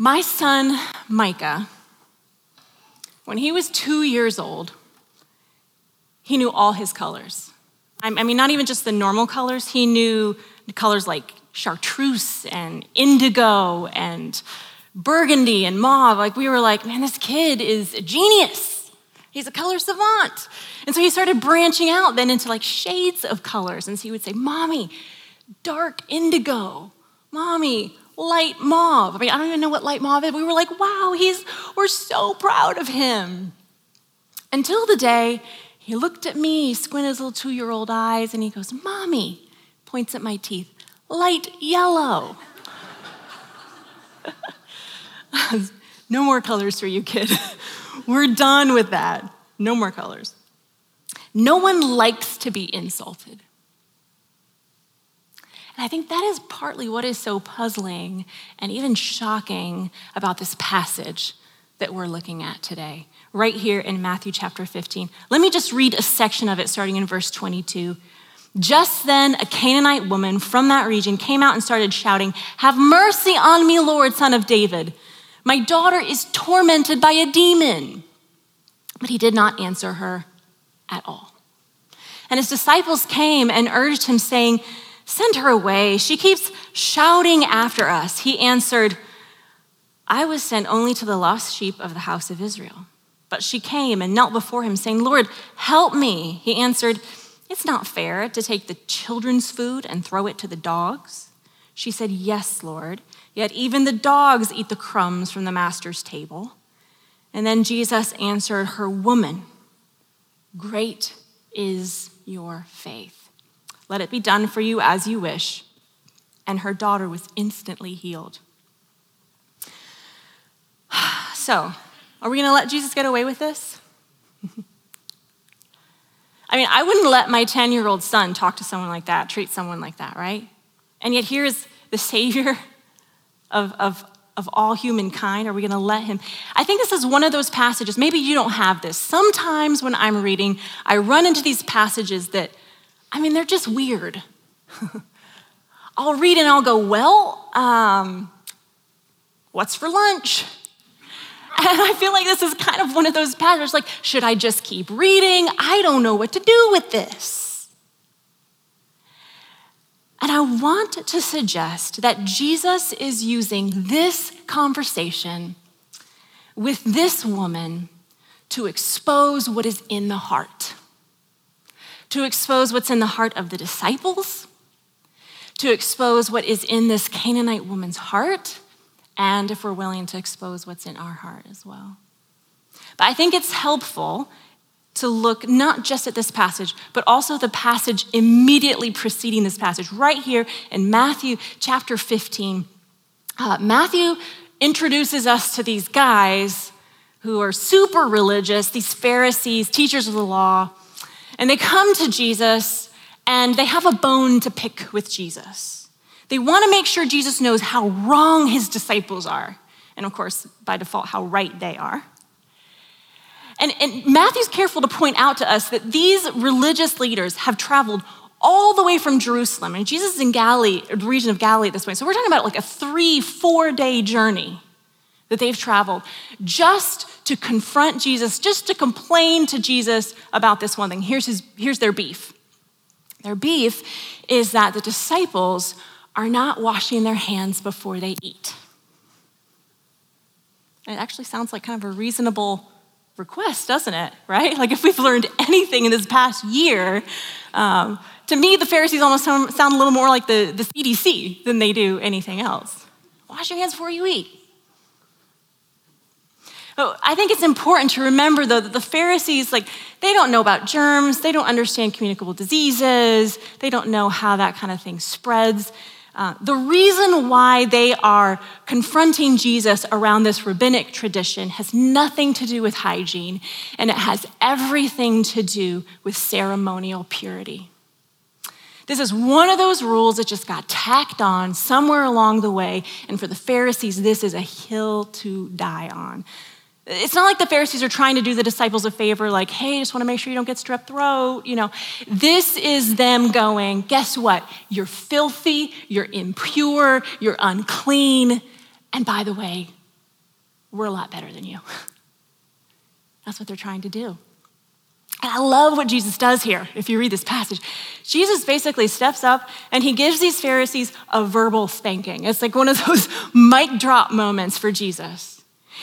My son, Micah, when he was two years old, he knew all his colors. I mean, not even just the normal colors, he knew colors like chartreuse and indigo and burgundy and mauve. Like, we were like, man, this kid is a genius. He's a color savant. And so he started branching out then into like shades of colors. And so he would say, Mommy, dark indigo. Mommy, light mauve. I mean, I don't even know what light mauve is. We were like, wow, he's, we're so proud of him. Until the day he looked at me, squinted his little two year old eyes, and he goes, Mommy, points at my teeth, light yellow. no more colors for you, kid. We're done with that. No more colors. No one likes to be insulted. And I think that is partly what is so puzzling and even shocking about this passage that we're looking at today right here in Matthew chapter 15. Let me just read a section of it starting in verse 22. Just then, a Canaanite woman from that region came out and started shouting, Have mercy on me, Lord, son of David. My daughter is tormented by a demon. But he did not answer her at all. And his disciples came and urged him, saying, Send her away. She keeps shouting after us. He answered, I was sent only to the lost sheep of the house of Israel. But she came and knelt before him, saying, Lord, help me. He answered, It's not fair to take the children's food and throw it to the dogs. She said, Yes, Lord. Yet even the dogs eat the crumbs from the master's table. And then Jesus answered her, Woman, great is your faith. Let it be done for you as you wish. And her daughter was instantly healed. So, are we going to let Jesus get away with this? I mean, I wouldn't let my 10 year old son talk to someone like that, treat someone like that, right? And yet, here's the Savior of, of, of all humankind. Are we going to let him? I think this is one of those passages. Maybe you don't have this. Sometimes when I'm reading, I run into these passages that, I mean, they're just weird. I'll read and I'll go, well, um, what's for lunch? And I feel like this is kind of one of those passages like, should I just keep reading? I don't know what to do with this. And I want to suggest that Jesus is using this conversation with this woman to expose what is in the heart, to expose what's in the heart of the disciples, to expose what is in this Canaanite woman's heart and if we're willing to expose what's in our heart as well. But I think it's helpful to look not just at this passage, but also the passage immediately preceding this passage, right here in Matthew chapter 15. Uh, Matthew introduces us to these guys who are super religious, these Pharisees, teachers of the law, and they come to Jesus and they have a bone to pick with Jesus. They want to make sure Jesus knows how wrong his disciples are. And of course, by default, how right they are. And, and Matthew's careful to point out to us that these religious leaders have traveled all the way from Jerusalem. And Jesus is in Galilee, the region of Galilee at this point. So we're talking about like a three, four day journey that they've traveled just to confront Jesus, just to complain to Jesus about this one thing. Here's, his, here's their beef. Their beef is that the disciples are not washing their hands before they eat. it actually sounds like kind of a reasonable request, doesn't it? Right? Like if we've learned anything in this past year, um, to me, the Pharisees almost sound, sound a little more like the, the CDC than they do anything else. Wash your hands before you eat. I think it's important to remember, though, that the Pharisees, like, they don't know about germs, they don't understand communicable diseases, they don't know how that kind of thing spreads. Uh, the reason why they are confronting Jesus around this rabbinic tradition has nothing to do with hygiene, and it has everything to do with ceremonial purity. This is one of those rules that just got tacked on somewhere along the way, and for the Pharisees, this is a hill to die on. It's not like the Pharisees are trying to do the disciples a favor, like, hey, just want to make sure you don't get strep throat. You know, this is them going, guess what? You're filthy, you're impure, you're unclean. And by the way, we're a lot better than you. That's what they're trying to do. And I love what Jesus does here if you read this passage. Jesus basically steps up and he gives these Pharisees a verbal spanking. It's like one of those mic drop moments for Jesus.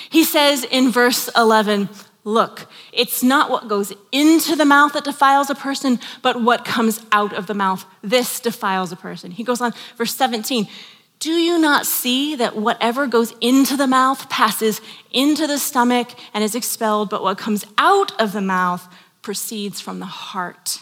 He says in verse 11, Look, it's not what goes into the mouth that defiles a person, but what comes out of the mouth. This defiles a person. He goes on, verse 17. Do you not see that whatever goes into the mouth passes into the stomach and is expelled, but what comes out of the mouth proceeds from the heart?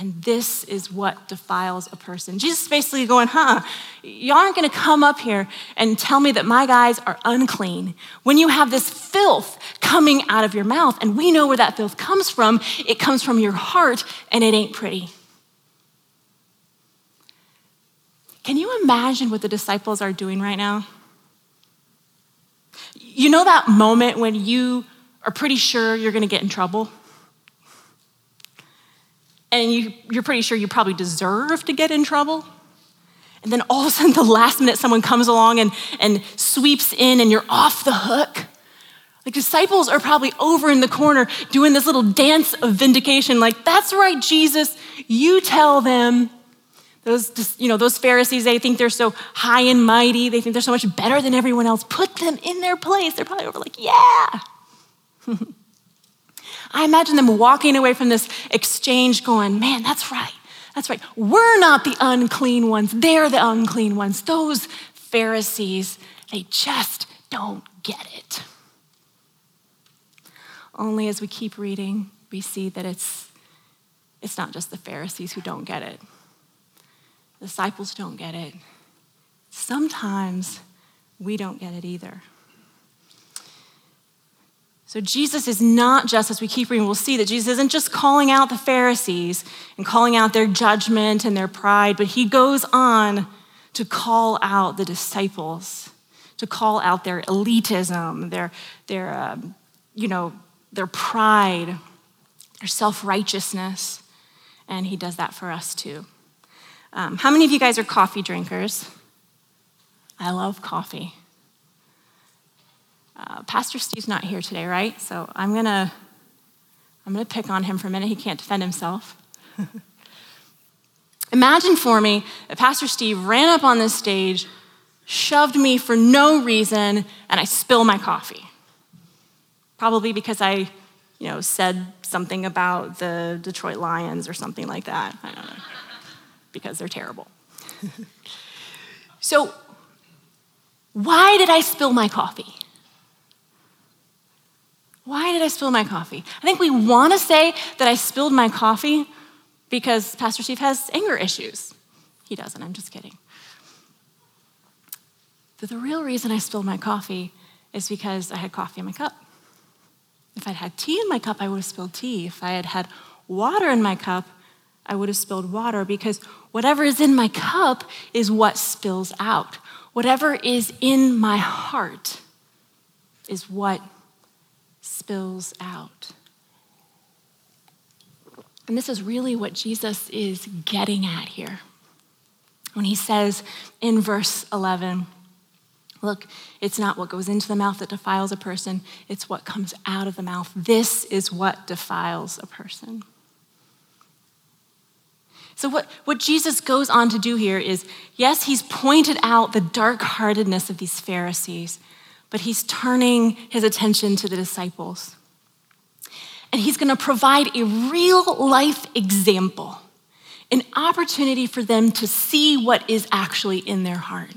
And this is what defiles a person. Jesus is basically going, huh, y'all aren't gonna come up here and tell me that my guys are unclean when you have this filth coming out of your mouth. And we know where that filth comes from. It comes from your heart, and it ain't pretty. Can you imagine what the disciples are doing right now? You know that moment when you are pretty sure you're gonna get in trouble? And you, you're pretty sure you probably deserve to get in trouble. And then all of a sudden, the last minute, someone comes along and, and sweeps in, and you're off the hook. Like disciples are probably over in the corner doing this little dance of vindication, like, that's right, Jesus, you tell them. Those, you know, those Pharisees, they think they're so high and mighty. They think they're so much better than everyone else. Put them in their place. They're probably over like, yeah. I imagine them walking away from this exchange going, man, that's right. That's right. We're not the unclean ones. They're the unclean ones. Those Pharisees, they just don't get it. Only as we keep reading, we see that it's, it's not just the Pharisees who don't get it. The disciples don't get it. Sometimes we don't get it either. So Jesus is not just, as we keep reading, we'll see that Jesus isn't just calling out the Pharisees and calling out their judgment and their pride, but he goes on to call out the disciples, to call out their elitism, their, their um, you know, their pride, their self-righteousness. And he does that for us too. Um, how many of you guys are coffee drinkers? I love coffee. Uh, Pastor Steve's not here today, right? So I'm gonna I'm gonna pick on him for a minute. He can't defend himself. Imagine for me that Pastor Steve ran up on this stage, shoved me for no reason, and I spill my coffee. Probably because I, you know, said something about the Detroit Lions or something like that. I don't know. because they're terrible. so, why did I spill my coffee? Why did I spill my coffee? I think we want to say that I spilled my coffee because Pastor Steve has anger issues. He doesn't, I'm just kidding. But the real reason I spilled my coffee is because I had coffee in my cup. If I'd had tea in my cup, I would have spilled tea. If I had had water in my cup, I would have spilled water because whatever is in my cup is what spills out. Whatever is in my heart is what spills out. And this is really what Jesus is getting at here. When he says in verse 11, Look, it's not what goes into the mouth that defiles a person, it's what comes out of the mouth. This is what defiles a person. So, what, what Jesus goes on to do here is yes, he's pointed out the dark heartedness of these Pharisees, but he's turning his attention to the disciples. And he's going to provide a real life example, an opportunity for them to see what is actually in their heart,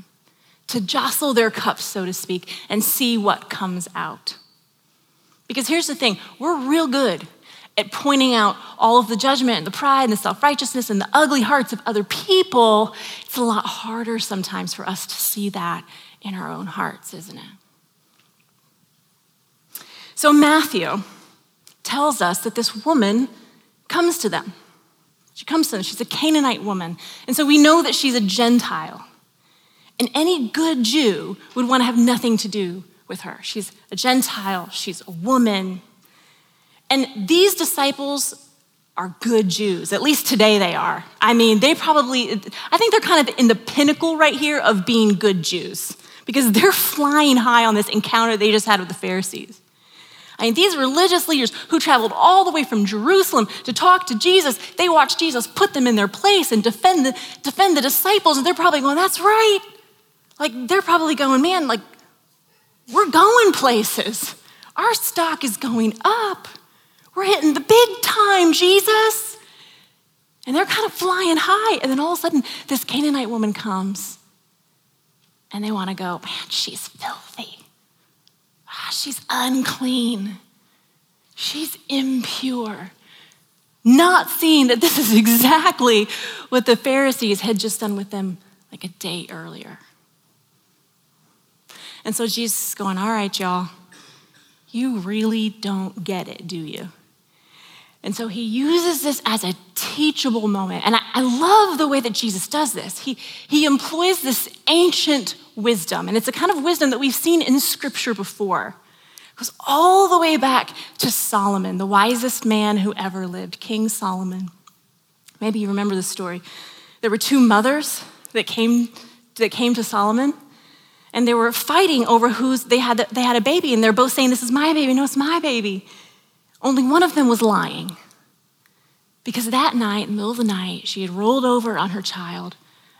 to jostle their cups, so to speak, and see what comes out. Because here's the thing we're real good at pointing out all of the judgment and the pride and the self righteousness and the ugly hearts of other people. It's a lot harder sometimes for us to see that in our own hearts, isn't it? So Matthew tells us that this woman comes to them. She comes to them. She's a Canaanite woman. And so we know that she's a Gentile. And any good Jew would want to have nothing to do with her. She's a Gentile, she's a woman. And these disciples are good Jews. At least today they are. I mean, they probably, I think they're kind of in the pinnacle right here of being good Jews because they're flying high on this encounter they just had with the Pharisees. I mean, these religious leaders who traveled all the way from Jerusalem to talk to Jesus, they watched Jesus put them in their place and defend the, defend the disciples, and they're probably going, That's right. Like, they're probably going, Man, like, we're going places. Our stock is going up. We're hitting the big time, Jesus. And they're kind of flying high. And then all of a sudden, this Canaanite woman comes and they want to go, Man, she's filthy. She's unclean. She's impure. Not seeing that this is exactly what the Pharisees had just done with them like a day earlier. And so Jesus is going, All right, y'all, you really don't get it, do you? And so he uses this as a teachable moment. And I, I, love the way that Jesus does this. He, he employs this ancient wisdom, and it's a kind of wisdom that we've seen in scripture before. It goes all the way back to Solomon, the wisest man who ever lived, King Solomon. Maybe you remember the story. There were two mothers that came, that came to Solomon, and they were fighting over whose they had, they had a baby, and they're both saying, This is my baby, no, it's my baby. Only one of them was lying. Because that night, in the middle of the night, she had rolled over on her child,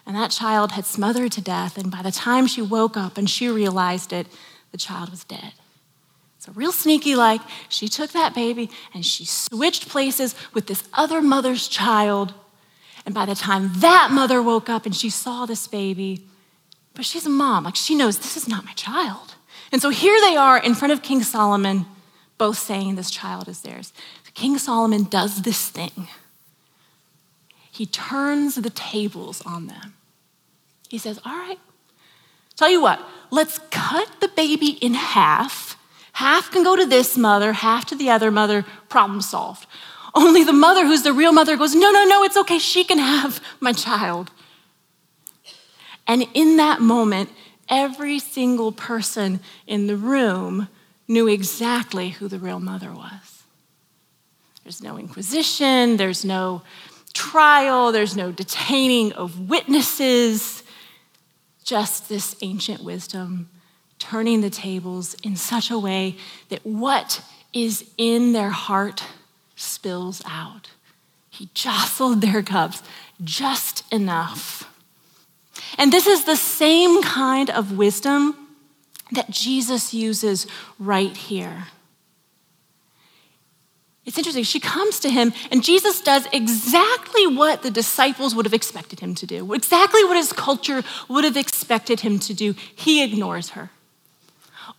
and that child had smothered to death. And by the time she woke up and she realized it, the child was dead. So, real sneaky like, she took that baby and she switched places with this other mother's child. And by the time that mother woke up and she saw this baby, but she's a mom, like she knows this is not my child. And so here they are in front of King Solomon both saying this child is theirs. King Solomon does this thing. He turns the tables on them. He says, All right, tell you what, let's cut the baby in half. Half can go to this mother, half to the other mother, problem solved. Only the mother, who's the real mother, goes, No, no, no, it's okay, she can have my child. And in that moment, every single person in the room knew exactly who the real mother was. There's no inquisition, there's no trial, there's no detaining of witnesses, just this ancient wisdom turning the tables in such a way that what is in their heart spills out. He jostled their cups just enough. And this is the same kind of wisdom that Jesus uses right here. It's interesting. She comes to him, and Jesus does exactly what the disciples would have expected him to do, exactly what his culture would have expected him to do. He ignores her.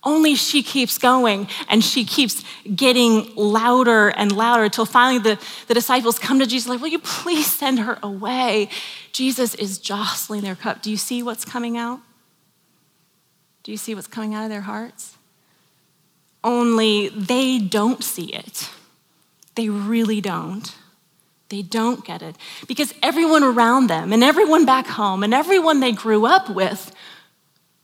Only she keeps going and she keeps getting louder and louder until finally the, the disciples come to Jesus, like, Will you please send her away? Jesus is jostling their cup. Do you see what's coming out? Do you see what's coming out of their hearts? Only they don't see it. They really don't. They don't get it. Because everyone around them and everyone back home and everyone they grew up with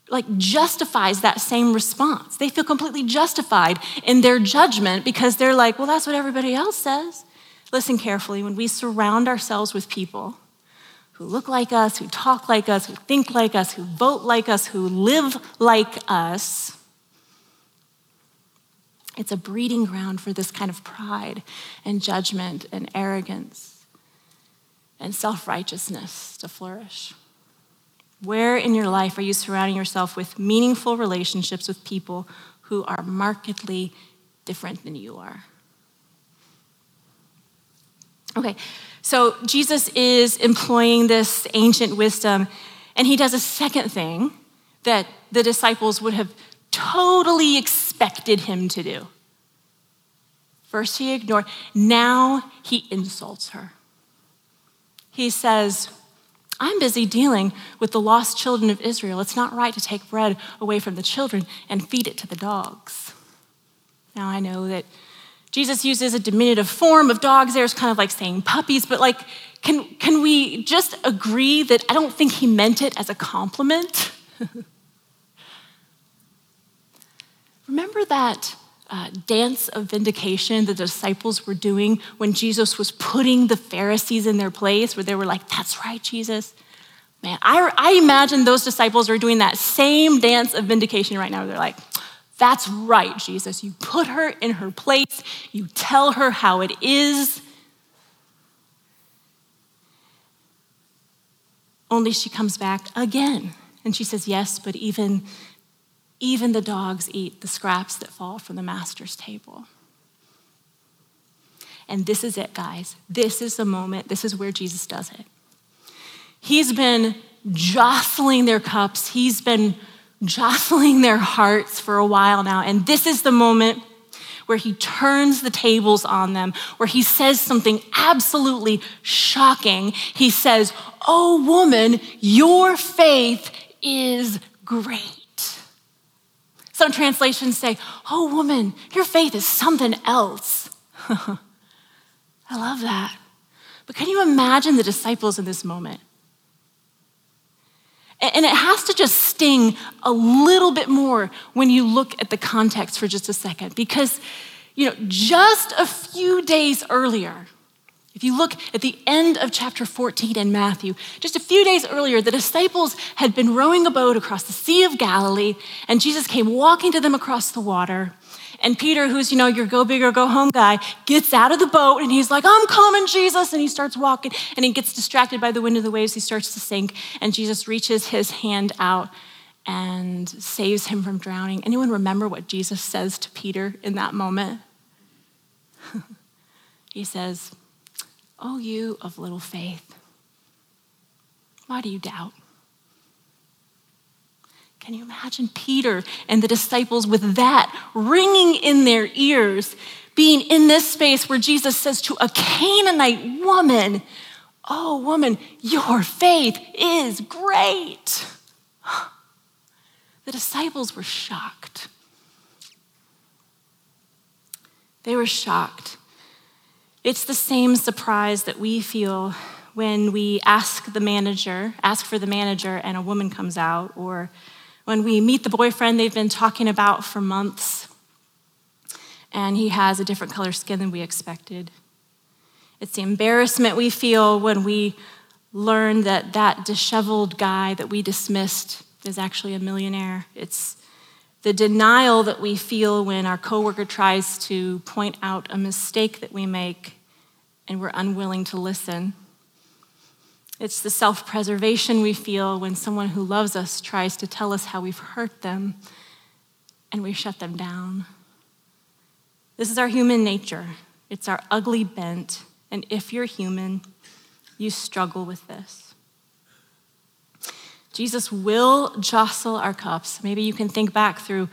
like justifies that same response. They feel completely justified in their judgment because they're like, well, that's what everybody else says. Listen carefully. When we surround ourselves with people who look like us, who talk like us, who think like us, who vote like us, who live like us. It's a breeding ground for this kind of pride and judgment and arrogance and self righteousness to flourish. Where in your life are you surrounding yourself with meaningful relationships with people who are markedly different than you are? Okay, so Jesus is employing this ancient wisdom, and he does a second thing that the disciples would have totally expected him to do. First, he ignored, now he insults her. He says, I'm busy dealing with the lost children of Israel. It's not right to take bread away from the children and feed it to the dogs. Now, I know that Jesus uses a diminutive form of dogs there. It's kind of like saying puppies, but like, can, can we just agree that I don't think he meant it as a compliment? Remember that uh, dance of vindication the disciples were doing when Jesus was putting the Pharisees in their place, where they were like, That's right, Jesus. Man, I, I imagine those disciples are doing that same dance of vindication right now. They're like, that's right, Jesus. You put her in her place, you tell her how it is. Only she comes back again. And she says, Yes, but even, even the dogs eat the scraps that fall from the master's table. And this is it, guys. This is the moment. This is where Jesus does it. He's been jostling their cups, he's been jostling their hearts for a while now. And this is the moment where he turns the tables on them, where he says something absolutely shocking. He says, Oh, woman, your faith is great. Some translations say, Oh, woman, your faith is something else. I love that. But can you imagine the disciples in this moment? And it has to just sting a little bit more when you look at the context for just a second. Because, you know, just a few days earlier, if you look at the end of chapter 14 in Matthew, just a few days earlier, the disciples had been rowing a boat across the Sea of Galilee, and Jesus came walking to them across the water. And Peter, who's, you know, your go big or go home guy, gets out of the boat and he's like, I'm coming, Jesus. And he starts walking and he gets distracted by the wind of the waves. He starts to sink. And Jesus reaches his hand out and saves him from drowning. Anyone remember what Jesus says to Peter in that moment? he says, Oh, you of little faith, why do you doubt? Can you imagine Peter and the disciples with that ringing in their ears, being in this space where Jesus says to a Canaanite woman, Oh, woman, your faith is great. The disciples were shocked. They were shocked. It's the same surprise that we feel when we ask the manager, ask for the manager, and a woman comes out, or when we meet the boyfriend they've been talking about for months, and he has a different color skin than we expected. It's the embarrassment we feel when we learn that that disheveled guy that we dismissed is actually a millionaire. It's the denial that we feel when our coworker tries to point out a mistake that we make and we're unwilling to listen. It's the self preservation we feel when someone who loves us tries to tell us how we've hurt them and we shut them down. This is our human nature, it's our ugly bent. And if you're human, you struggle with this. Jesus will jostle our cups. Maybe you can think back through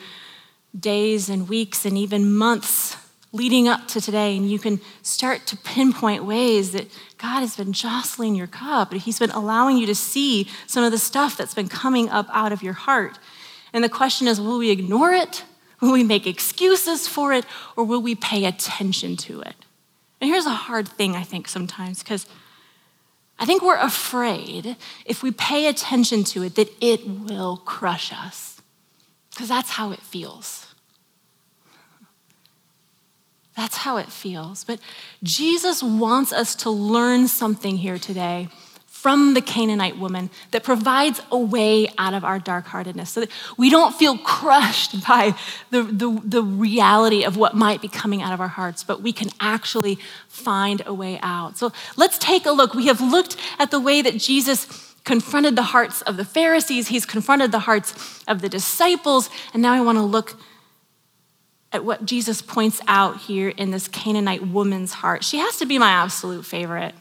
days and weeks and even months leading up to today, and you can start to pinpoint ways that God has been jostling your cup. He's been allowing you to see some of the stuff that's been coming up out of your heart. And the question is will we ignore it? Will we make excuses for it? Or will we pay attention to it? And here's a hard thing, I think, sometimes, because I think we're afraid if we pay attention to it that it will crush us, because that's how it feels. That's how it feels. But Jesus wants us to learn something here today from the Canaanite woman that provides a way out of our dark heartedness so that we don't feel crushed by the, the, the, reality of what might be coming out of our hearts, but we can actually find a way out. So let's take a look. We have looked at the way that Jesus confronted the hearts of the Pharisees, he's confronted the hearts of the disciples, and now I want to look at what Jesus points out here in this Canaanite woman's heart. She has to be my absolute favorite,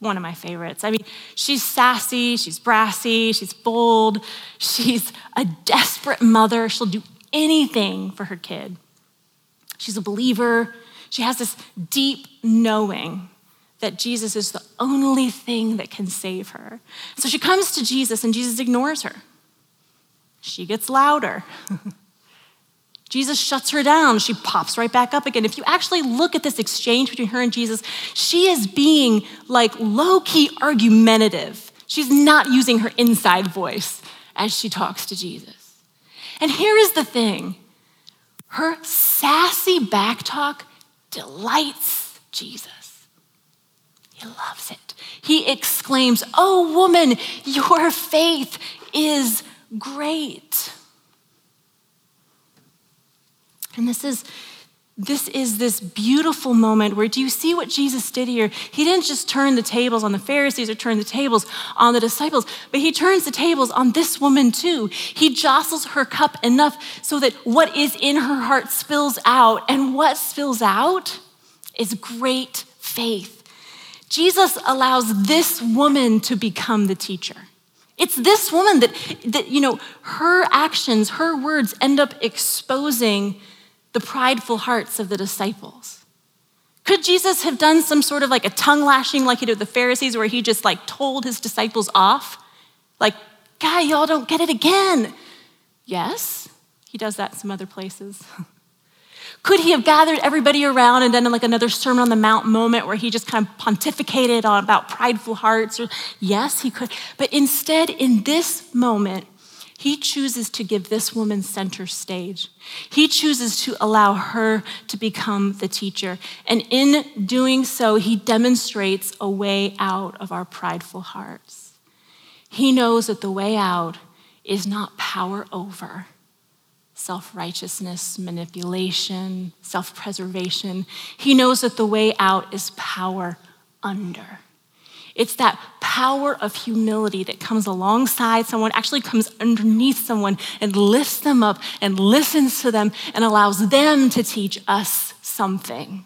one of my favorites. I mean, she's sassy, she's brassy, she's bold, she's a desperate mother. She'll do anything for her kid. She's a believer. She has this deep knowing that Jesus is the only thing that can save her. So she comes to Jesus, and Jesus ignores her. She gets louder. Jesus shuts her down. She pops right back up again. If you actually look at this exchange between her and Jesus, she is being like low key argumentative. She's not using her inside voice as she talks to Jesus. And here is the thing her sassy back talk delights Jesus. He loves it. He exclaims, Oh, woman, your faith is great. And this is this is this beautiful moment where do you see what Jesus did here? He didn't just turn the tables on the Pharisees or turn the tables on the disciples, but he turns the tables on this woman too. He jostles her cup enough so that what is in her heart spills out. And what spills out is great faith. Jesus allows this woman to become the teacher. It's this woman that, that you know, her actions, her words end up exposing the prideful hearts of the disciples. Could Jesus have done some sort of like a tongue lashing like he did with the Pharisees, where he just like told his disciples off? Like, guy, y'all don't get it again. Yes, he does that in some other places. Could he have gathered everybody around and done like another Sermon on the Mount moment where he just kind of pontificated on about prideful hearts? Or, yes, he could. But instead, in this moment, he chooses to give this woman center stage. He chooses to allow her to become the teacher. And in doing so, he demonstrates a way out of our prideful hearts. He knows that the way out is not power over self righteousness, manipulation, self preservation. He knows that the way out is power under. It's that power of humility that comes alongside someone, actually comes underneath someone and lifts them up and listens to them and allows them to teach us something.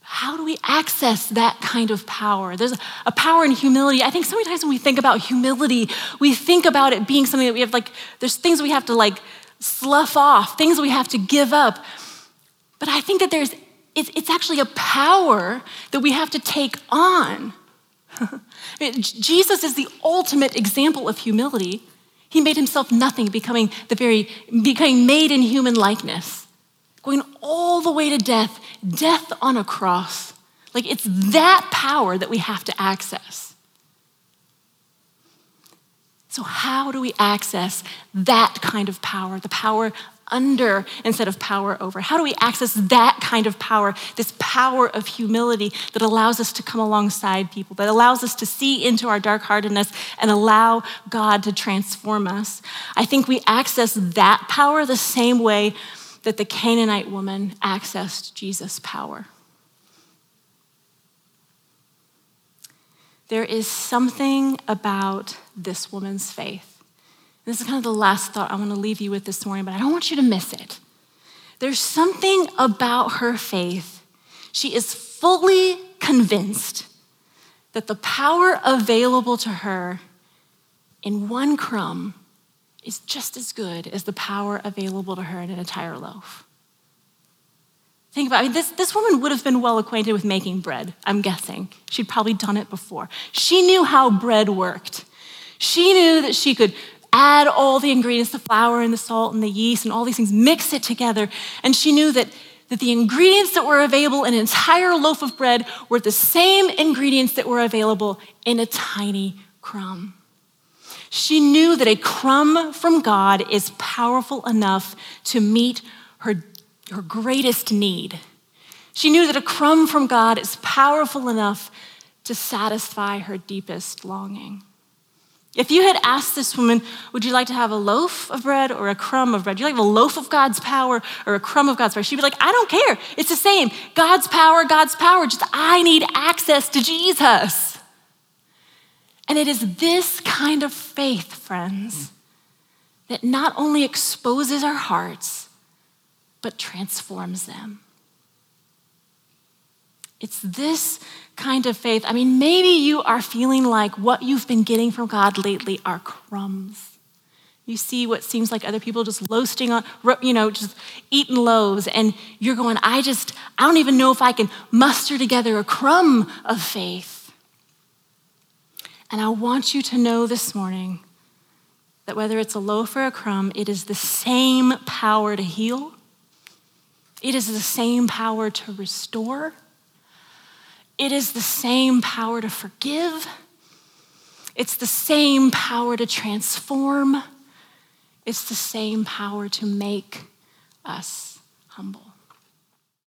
How do we access that kind of power? There's a power in humility. I think sometimes when we think about humility, we think about it being something that we have like, there's things we have to like slough off, things we have to give up. But I think that there's it's actually a power that we have to take on. Jesus is the ultimate example of humility. He made himself nothing, becoming the very becoming made in human likeness, going all the way to death, death on a cross. Like it's that power that we have to access. So, how do we access that kind of power, the power under instead of power over? How do we access that kind of power, this power of humility that allows us to come alongside people, that allows us to see into our dark heartedness and allow God to transform us? I think we access that power the same way that the Canaanite woman accessed Jesus' power. There is something about this woman's faith this is kind of the last thought I want to leave you with this morning, but I don't want you to miss it. There's something about her faith. She is fully convinced that the power available to her in one crumb is just as good as the power available to her in an entire loaf. Think about it. I mean, this, this woman would have been well acquainted with making bread, I'm guessing. She'd probably done it before. She knew how bread worked. She knew that she could add all the ingredients the flour and the salt and the yeast and all these things, mix it together. And she knew that, that the ingredients that were available in an entire loaf of bread were the same ingredients that were available in a tiny crumb. She knew that a crumb from God is powerful enough to meet her, her greatest need. She knew that a crumb from God is powerful enough to satisfy her deepest longing. If you had asked this woman, would you like to have a loaf of bread or a crumb of bread? Do you like a loaf of God's power or a crumb of God's power? She'd be like, I don't care. It's the same. God's power, God's power. Just I need access to Jesus. And it is this kind of faith, friends, that not only exposes our hearts, but transforms them. It's this kind of faith. I mean, maybe you are feeling like what you've been getting from God lately are crumbs. You see what seems like other people just loasting on, you know, just eating loaves, and you're going, I just, I don't even know if I can muster together a crumb of faith. And I want you to know this morning that whether it's a loaf or a crumb, it is the same power to heal, it is the same power to restore it is the same power to forgive, it's the same power to transform, it's the same power to make us humble.